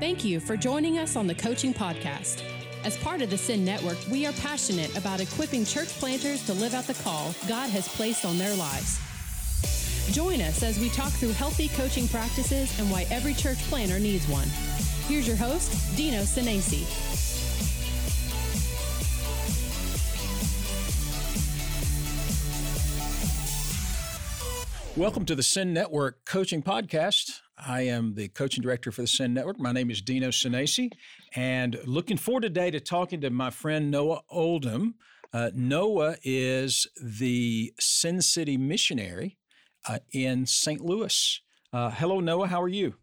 Thank you for joining us on the Coaching Podcast. As part of the Send Network, we are passionate about equipping church planters to live out the call God has placed on their lives. Join us as we talk through healthy coaching practices and why every church planter needs one. Here's your host, Dino Senesi. Welcome to the Send Network Coaching Podcast. I am the coaching director for the Send Network. My name is Dino Senesi, and looking forward today to talking to my friend Noah Oldham. Uh, Noah is the Send City missionary uh, in St. Louis. Uh, hello, Noah. How are you?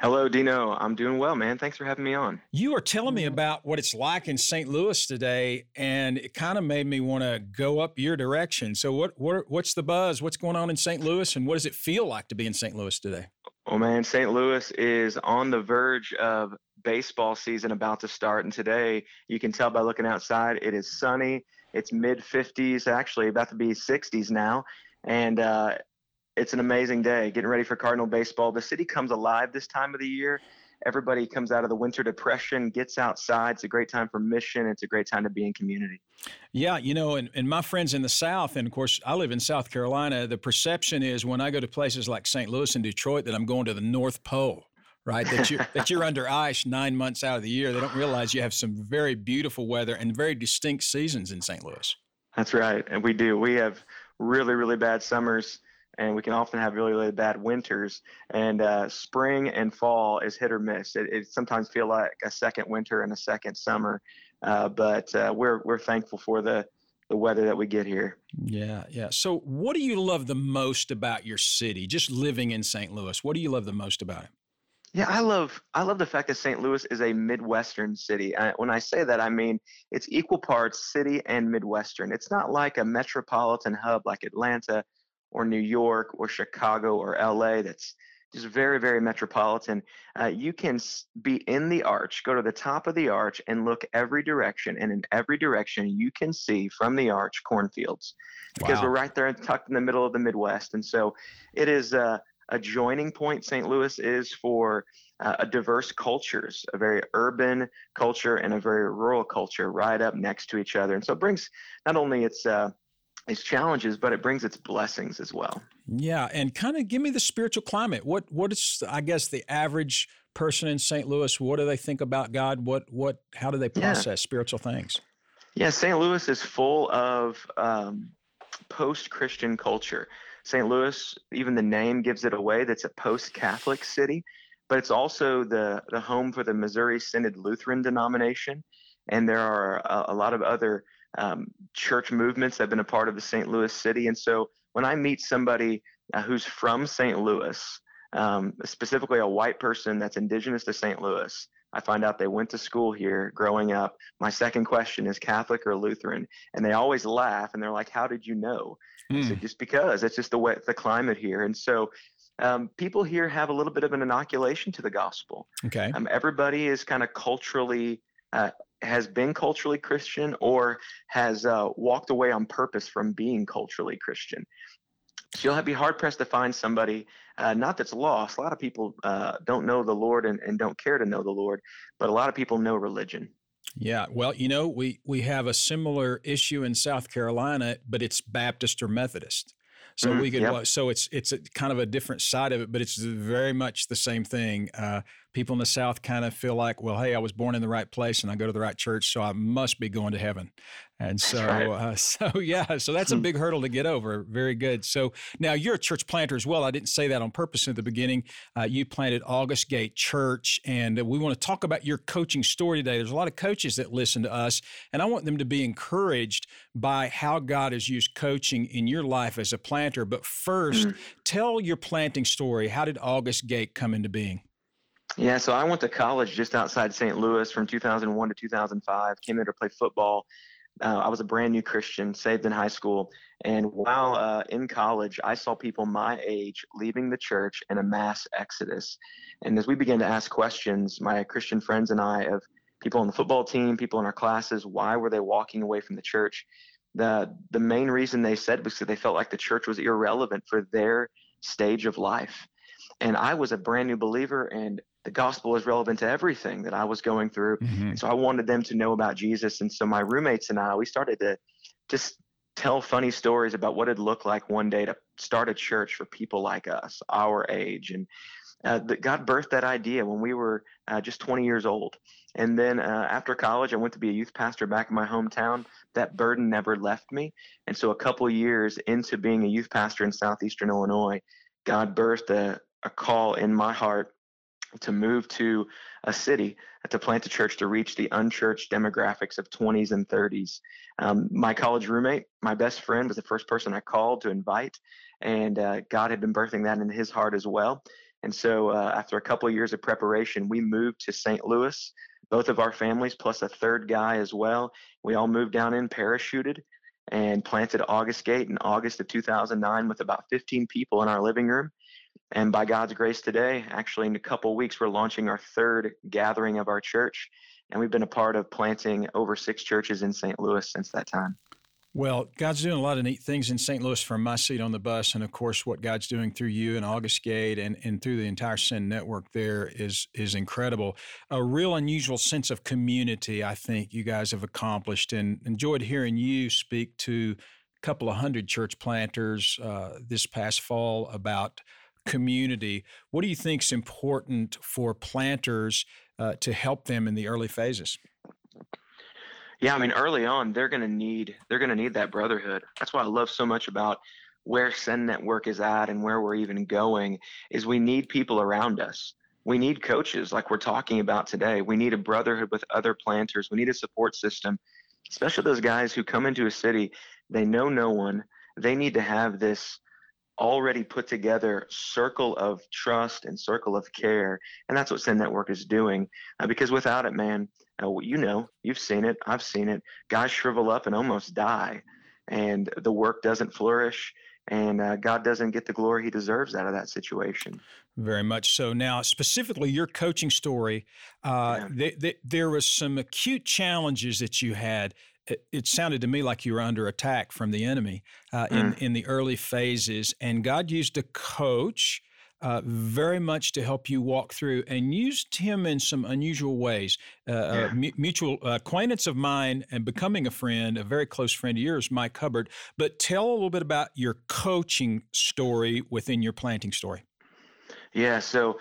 Hello, Dino. I'm doing well, man. Thanks for having me on. You are telling me about what it's like in St. Louis today, and it kind of made me want to go up your direction. So, what, what what's the buzz? What's going on in St. Louis, and what does it feel like to be in St. Louis today? Oh man, St. Louis is on the verge of baseball season about to start, and today you can tell by looking outside, it is sunny. It's mid 50s, actually about to be 60s now, and uh, it's an amazing day getting ready for Cardinal baseball. The city comes alive this time of the year. Everybody comes out of the winter depression, gets outside. It's a great time for mission. It's a great time to be in community. Yeah, you know, and, and my friends in the South, and of course, I live in South Carolina, the perception is when I go to places like St. Louis and Detroit that I'm going to the North Pole right? That you're, that you're under ice nine months out of the year. They don't realize you have some very beautiful weather and very distinct seasons in St. Louis. That's right. And we do. We have really, really bad summers and we can often have really, really bad winters. And uh, spring and fall is hit or miss. It, it, sometimes feel like a second winter and a second summer, uh, but uh, we're we're thankful for the the weather that we get here. Yeah, yeah. So, what do you love the most about your city? Just living in St. Louis, what do you love the most about it? Yeah, I love I love the fact that St. Louis is a midwestern city. I, when I say that, I mean it's equal parts city and midwestern. It's not like a metropolitan hub like Atlanta or New York or Chicago or LA that's just very, very metropolitan. Uh, you can be in the arch, go to the top of the arch, and look every direction. And in every direction, you can see from the arch cornfields because wow. we're right there tucked in the middle of the Midwest. And so it is uh, a joining point, St. Louis is for uh, a diverse cultures, a very urban culture and a very rural culture right up next to each other. And so it brings not only its uh, its challenges, but it brings its blessings as well. Yeah, and kind of give me the spiritual climate. What what is I guess the average person in St. Louis? What do they think about God? What what how do they process yeah. spiritual things? Yeah, St. Louis is full of um, post Christian culture. St. Louis, even the name gives it away. That's a post Catholic city, but it's also the the home for the Missouri Synod Lutheran denomination, and there are a, a lot of other um, church movements that have been a part of the St. Louis city. And so when I meet somebody uh, who's from St. Louis, um, specifically a white person that's indigenous to St. Louis, I find out they went to school here growing up. My second question is Catholic or Lutheran, and they always laugh and they're like, "How did you know?" Mm. So just because it's just the way the climate here, and so um, people here have a little bit of an inoculation to the gospel. Okay, um, everybody is kind of culturally uh, has been culturally Christian or has uh, walked away on purpose from being culturally Christian. So you'll be hard pressed to find somebody, uh, not that's lost. A lot of people uh, don't know the Lord and, and don't care to know the Lord, but a lot of people know religion. Yeah, well, you know, we we have a similar issue in South Carolina, but it's Baptist or Methodist. So mm, we could, yep. so it's it's a, kind of a different side of it, but it's very much the same thing. Uh, people in the South kind of feel like, well, hey, I was born in the right place and I go to the right church, so I must be going to heaven. And so, right. uh, so yeah, so that's a hmm. big hurdle to get over. Very good. So now you're a church planter as well. I didn't say that on purpose at the beginning. Uh, you planted August Gate Church, and we want to talk about your coaching story today. There's a lot of coaches that listen to us, and I want them to be encouraged by how God has used coaching in your life as a planter. But 1st mm-hmm. tell your planting story. How did August Gate come into being? Yeah, so I went to college just outside St. Louis from 2001 to 2005. Came there to play football. Uh, I was a brand new Christian, saved in high school, and while uh, in college, I saw people my age leaving the church in a mass exodus. And as we began to ask questions, my Christian friends and I, of people on the football team, people in our classes, why were they walking away from the church? The the main reason they said was that they felt like the church was irrelevant for their stage of life. And I was a brand new believer, and the gospel is relevant to everything that I was going through. Mm-hmm. And so I wanted them to know about Jesus. And so my roommates and I, we started to just tell funny stories about what it looked like one day to start a church for people like us, our age. And uh, that God birthed that idea when we were uh, just 20 years old. And then uh, after college, I went to be a youth pastor back in my hometown. That burden never left me. And so, a couple years into being a youth pastor in southeastern Illinois, God birthed a, a call in my heart to move to a city to plant a church to reach the unchurched demographics of 20s and 30s. Um, my college roommate, my best friend, was the first person I called to invite, and uh, God had been birthing that in his heart as well. And so, uh, after a couple of years of preparation, we moved to St. Louis. Both of our families, plus a third guy as well. We all moved down in, parachuted, and planted August Gate in August of 2009 with about 15 people in our living room. And by God's grace today, actually in a couple weeks, we're launching our third gathering of our church. And we've been a part of planting over six churches in St. Louis since that time. Well, God's doing a lot of neat things in St. Louis from my seat on the bus. And of course, what God's doing through you and August Gate and, and through the entire Send Network there is, is incredible. A real unusual sense of community, I think you guys have accomplished. And enjoyed hearing you speak to a couple of hundred church planters uh, this past fall about community. What do you think is important for planters uh, to help them in the early phases? Yeah, I mean, early on, they're gonna need they're gonna need that brotherhood. That's what I love so much about where Send Network is at and where we're even going. Is we need people around us. We need coaches, like we're talking about today. We need a brotherhood with other planters. We need a support system, especially those guys who come into a city. They know no one. They need to have this already put together circle of trust and circle of care and that's what send network is doing uh, because without it man uh, you know, you've seen it. I've seen it. Guys shrivel up and almost die, and the work doesn't flourish, and uh, God doesn't get the glory He deserves out of that situation. Very much so. Now, specifically, your coaching story, uh, yeah. th- th- there was some acute challenges that you had. It, it, sounded to me like you were under attack from the enemy uh, mm. in in the early phases, and God used a coach uh, very much to help you walk through and used him in some unusual ways. Uh, yeah. a mutual acquaintance of mine and becoming a friend, a very close friend of yours, Mike Hubbard. But tell a little bit about your coaching story within your planting story. Yeah, so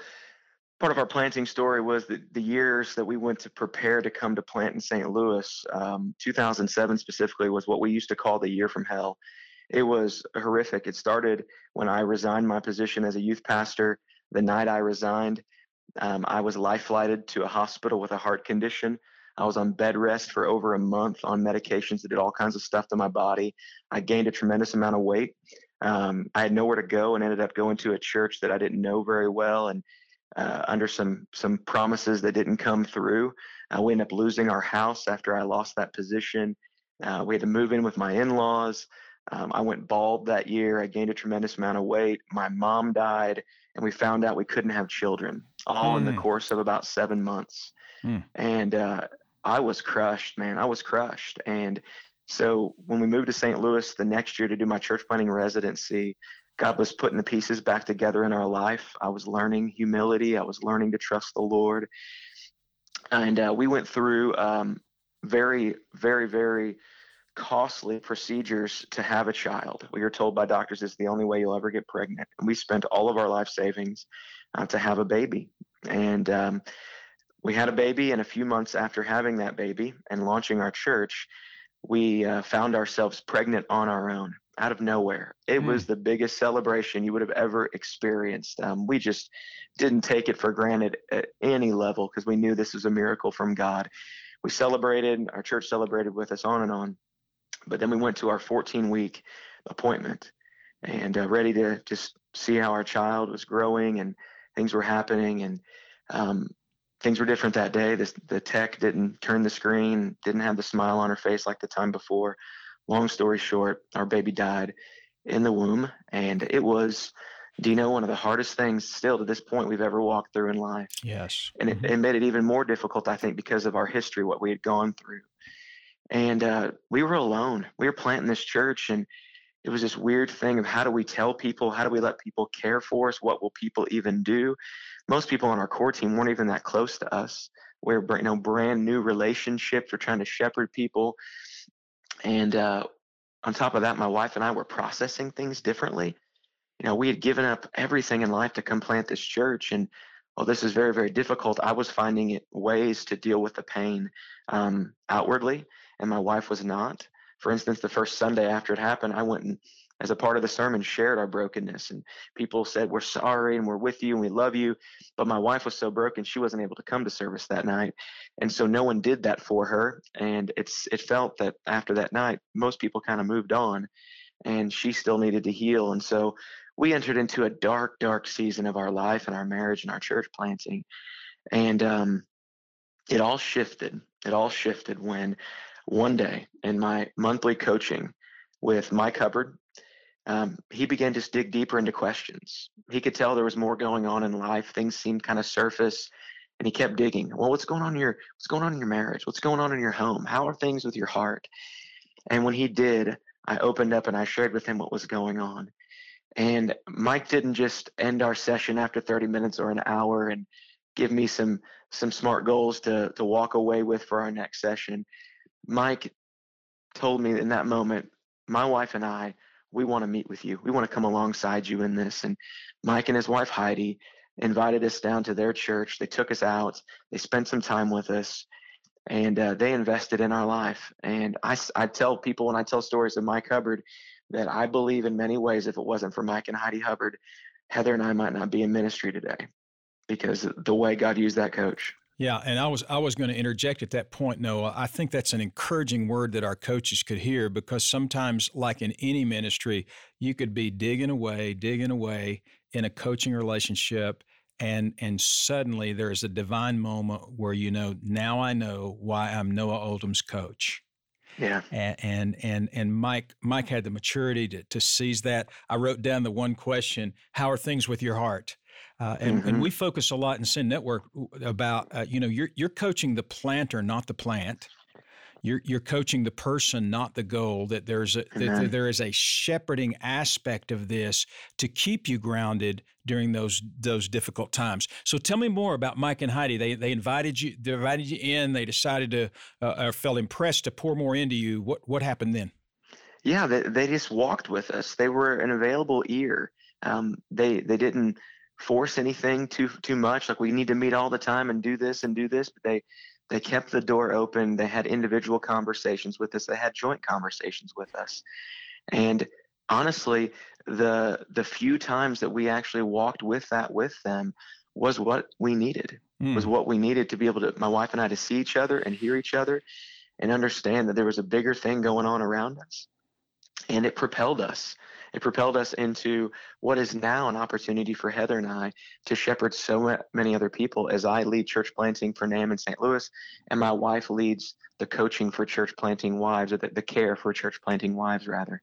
part of our planting story was the, the years that we went to prepare to come to plant in St. Louis. Um, 2007 specifically was what we used to call the year from hell it was horrific. It started when I resigned my position as a youth pastor. The night I resigned, um, I was life flighted to a hospital with a heart condition. I was on bed rest for over a month on medications that did all kinds of stuff to my body. I gained a tremendous amount of weight. Um, I had nowhere to go and ended up going to a church that I didn't know very well and uh, under some some promises that didn't come through. Uh, we ended up losing our house after I lost that position. Uh, we had to move in with my in-laws. Um, I went bald that year. I gained a tremendous amount of weight. My mom died, and we found out we couldn't have children, all mm. in the hmm. course of about seven months. Mm. And uh, I was crushed, man. I was crushed. And so when we moved to St. Louis the next year to do my church planting residency, God was putting the pieces back together in our life. I was learning humility. I was learning to trust the Lord. And uh, we went through um, very, very, very costly procedures to have a child. We were told by doctors it's the only way you'll ever get pregnant. And we spent all of our life savings uh, to have a baby. And um, we had a baby, and a few months after having that baby and launching our church, we uh, found ourselves pregnant on our own out of nowhere. It mm. was the biggest celebration you would have ever experienced. Um, we just didn't take it for granted at any level because we knew this was a miracle from God. We celebrated, our church celebrated with us on and on. But then we went to our 14 week appointment and uh, ready to just see how our child was growing and things were happening. And um, things were different that day. This, the tech didn't turn the screen, didn't have the smile on her face like the time before. Long story short, our baby died in the womb. And it was, do you know, one of the hardest things still to this point we've ever walked through in life. Yes. And mm-hmm. it, it made it even more difficult, I think, because of our history, what we had gone through and uh, we were alone. We were planting this church, and it was this weird thing of how do we tell people, how do we let people care for us, what will people even do? Most people on our core team weren't even that close to us. We're you know brand new relationships. We're trying to shepherd people, and uh, on top of that, my wife and I were processing things differently. You know, we had given up everything in life to come plant this church, and well, this is very, very difficult. I was finding it ways to deal with the pain um, outwardly, and my wife was not. For instance, the first Sunday after it happened, I went and as a part of the sermon shared our brokenness. And people said we're sorry and we're with you and we love you. But my wife was so broken she wasn't able to come to service that night. And so no one did that for her. And it's it felt that after that night most people kind of moved on and she still needed to heal. And so we entered into a dark dark season of our life and our marriage and our church planting. And um, it all shifted. It all shifted when one day in my monthly coaching with Mike Hubbard, um, he began to dig deeper into questions. He could tell there was more going on in life. Things seemed kind of surface, and he kept digging. Well, what's going on in your what's going on in your marriage? What's going on in your home? How are things with your heart? And when he did, I opened up and I shared with him what was going on. And Mike didn't just end our session after 30 minutes or an hour and give me some some smart goals to to walk away with for our next session. Mike told me in that moment, my wife and I, we want to meet with you. We want to come alongside you in this. And Mike and his wife Heidi invited us down to their church. They took us out. They spent some time with us, and uh, they invested in our life. And I, I tell people when I tell stories of Mike Hubbard that I believe in many ways, if it wasn't for Mike and Heidi Hubbard, Heather and I might not be in ministry today because the way God used that coach. Yeah, and I was I was going to interject at that point, Noah. I think that's an encouraging word that our coaches could hear because sometimes, like in any ministry, you could be digging away, digging away in a coaching relationship, and and suddenly there's a divine moment where you know now I know why I'm Noah Oldham's coach. Yeah. And, and and and Mike Mike had the maturity to to seize that. I wrote down the one question: How are things with your heart? Uh, and, mm-hmm. and we focus a lot in Send Network about, uh, you know, you're, you're coaching the planter, not the plant. You're, you're coaching the person, not the goal. That there's a that there is a shepherding aspect of this to keep you grounded during those those difficult times. So tell me more about Mike and Heidi. They they invited you they invited you in. They decided to uh, or felt impressed to pour more into you. What what happened then? Yeah, they, they just walked with us. They were an available ear. Um, they they didn't force anything too too much. Like we need to meet all the time and do this and do this. But they they kept the door open. They had individual conversations with us. They had joint conversations with us. And honestly the the few times that we actually walked with that with them was what we needed mm. was what we needed to be able to my wife and I to see each other and hear each other and understand that there was a bigger thing going on around us and it propelled us it propelled us into what is now an opportunity for Heather and I to shepherd so many other people as I lead church planting for NAM in St. Louis, and my wife leads the coaching for church planting wives, or the, the care for church planting wives, rather.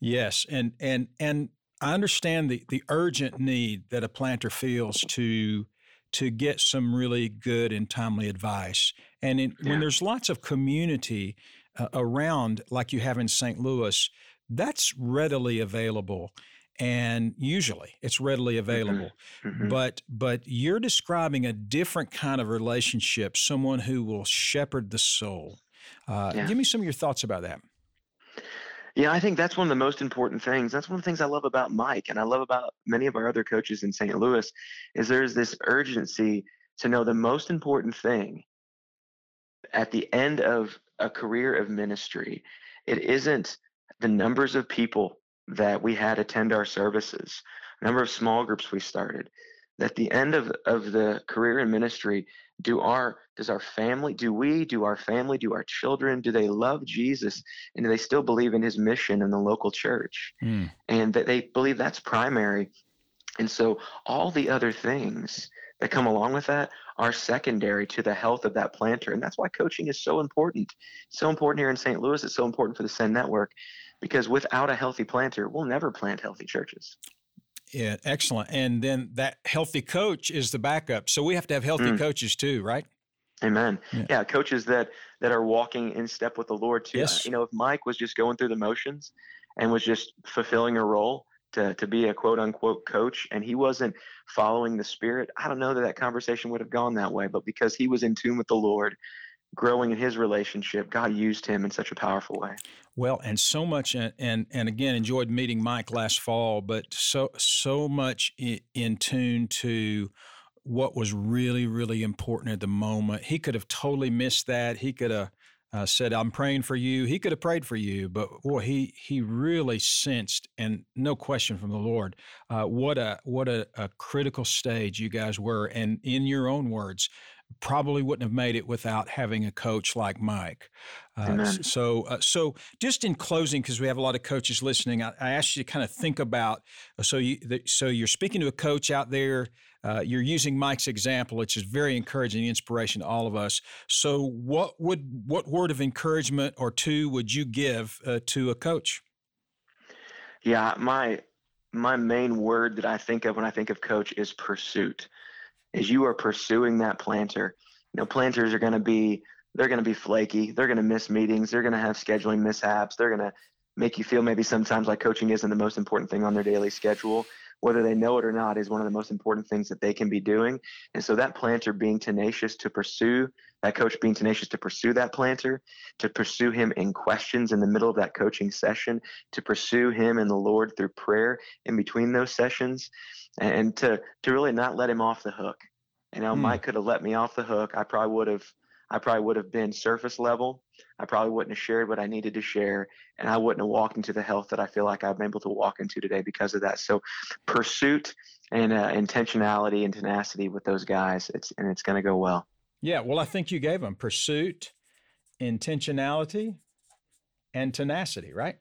Yes, and and and I understand the the urgent need that a planter feels to to get some really good and timely advice. And in, yeah. when there's lots of community uh, around, like you have in St. Louis, that's readily available and usually it's readily mm-hmm. available mm-hmm. but but you're describing a different kind of relationship someone who will shepherd the soul uh, yeah. give me some of your thoughts about that yeah i think that's one of the most important things that's one of the things i love about mike and i love about many of our other coaches in st louis is there's this urgency to know the most important thing at the end of a career of ministry it isn't the numbers of people that we had attend our services, number of small groups we started. At the end of, of the career in ministry, do our does our family do we do our family do our children do they love jesus and do they still believe in his mission in the local church mm. and that they believe that's primary and so all the other things that come along with that are secondary to the health of that planter and that's why coaching is so important so important here in st louis it's so important for the send network because without a healthy planter, we'll never plant healthy churches. Yeah, excellent. And then that healthy coach is the backup. So we have to have healthy mm. coaches too, right? Amen. Yeah. yeah. coaches that that are walking in step with the Lord too. Yes. You know, if Mike was just going through the motions and was just fulfilling a role to, to be a quote unquote coach and he wasn't following the spirit, I don't know that that conversation would have gone that way. But because he was in tune with the Lord, growing in his relationship, God used him in such a powerful way. Well, and so much, and and, again, enjoyed meeting Mike last fall, but so so much in tune to what was really really important at the moment. He could have totally missed that. He could have uh, said, "I'm praying for you." He could have prayed for you, but boy, he he really sensed, and no question from the Lord, uh, what a what a, a critical stage you guys were, and in your own words, probably wouldn't have made it without having a coach like Mike. Uh, so, uh, so just in closing, because we have a lot of coaches listening, I, I asked you to kind of think about. Uh, so, you, the, so you're speaking to a coach out there. Uh, you're using Mike's example, which is very encouraging, inspiration to all of us. So, what would what word of encouragement or two would you give uh, to a coach? Yeah, my my main word that I think of when I think of coach is pursuit. As you are pursuing that planter, you know, planters are going to be they're going to be flaky. They're going to miss meetings. They're going to have scheduling mishaps. They're going to make you feel maybe sometimes like coaching isn't the most important thing on their daily schedule whether they know it or not, is one of the most important things that they can be doing. And so that planter being tenacious to pursue, that coach being tenacious to pursue that planter, to pursue him in questions in the middle of that coaching session, to pursue him and the Lord through prayer in between those sessions, and to to really not let him off the hook. You know, mm. Mike could have let me off the hook. I probably would have I probably would have been surface level. I probably wouldn't have shared what I needed to share, and I wouldn't have walked into the health that I feel like I'm able to walk into today because of that. So, pursuit and uh, intentionality and tenacity with those guys, it's and it's going to go well. Yeah, well, I think you gave them pursuit, intentionality, and tenacity, right?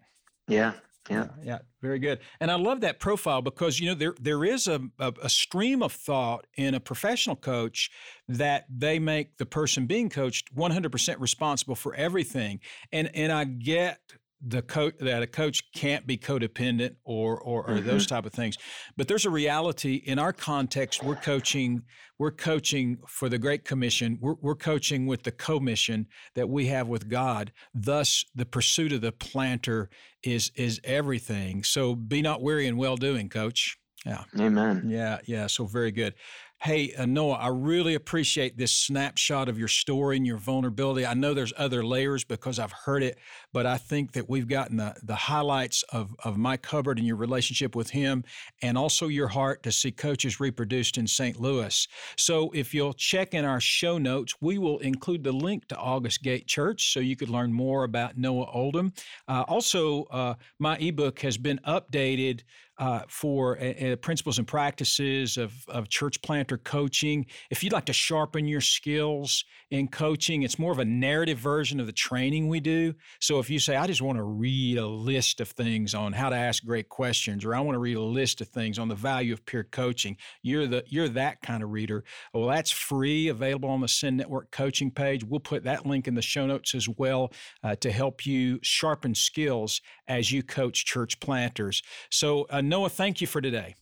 Yeah, yeah. yeah, very good. And I love that profile because you know there there is a, a, a stream of thought in a professional coach that they make the person being coached 100% responsible for everything. And and I get the coach that a coach can't be codependent or or, or mm-hmm. those type of things. But there's a reality in our context we're coaching we're coaching for the great commission. We're, we're coaching with the commission that we have with god. Thus the pursuit of the planter is is everything. So be not weary in well doing coach. Yeah. Amen. Yeah yeah so very good Hey, uh, Noah, I really appreciate this snapshot of your story and your vulnerability. I know there's other layers because I've heard it, but I think that we've gotten the, the highlights of, of Mike Hubbard and your relationship with him, and also your heart to see coaches reproduced in St. Louis. So if you'll check in our show notes, we will include the link to August Gate Church so you could learn more about Noah Oldham. Uh, also, uh, my ebook has been updated uh, for uh, principles and practices of, of church planter coaching. If you'd like to sharpen your skills in coaching, it's more of a narrative version of the training we do. So if you say, I just want to read a list of things on how to ask great questions, or I want to read a list of things on the value of peer coaching, you're the you're that kind of reader. Well, that's free, available on the Send Network coaching page. We'll put that link in the show notes as well uh, to help you sharpen skills as you coach church planters. So, uh, Noah, thank you for today.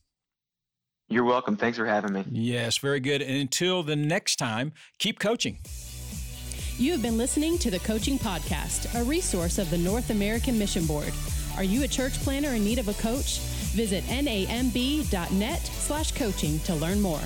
You're welcome. Thanks for having me. Yes, very good. And until the next time, keep coaching. You have been listening to the Coaching Podcast, a resource of the North American Mission Board. Are you a church planner in need of a coach? Visit namb.net slash coaching to learn more.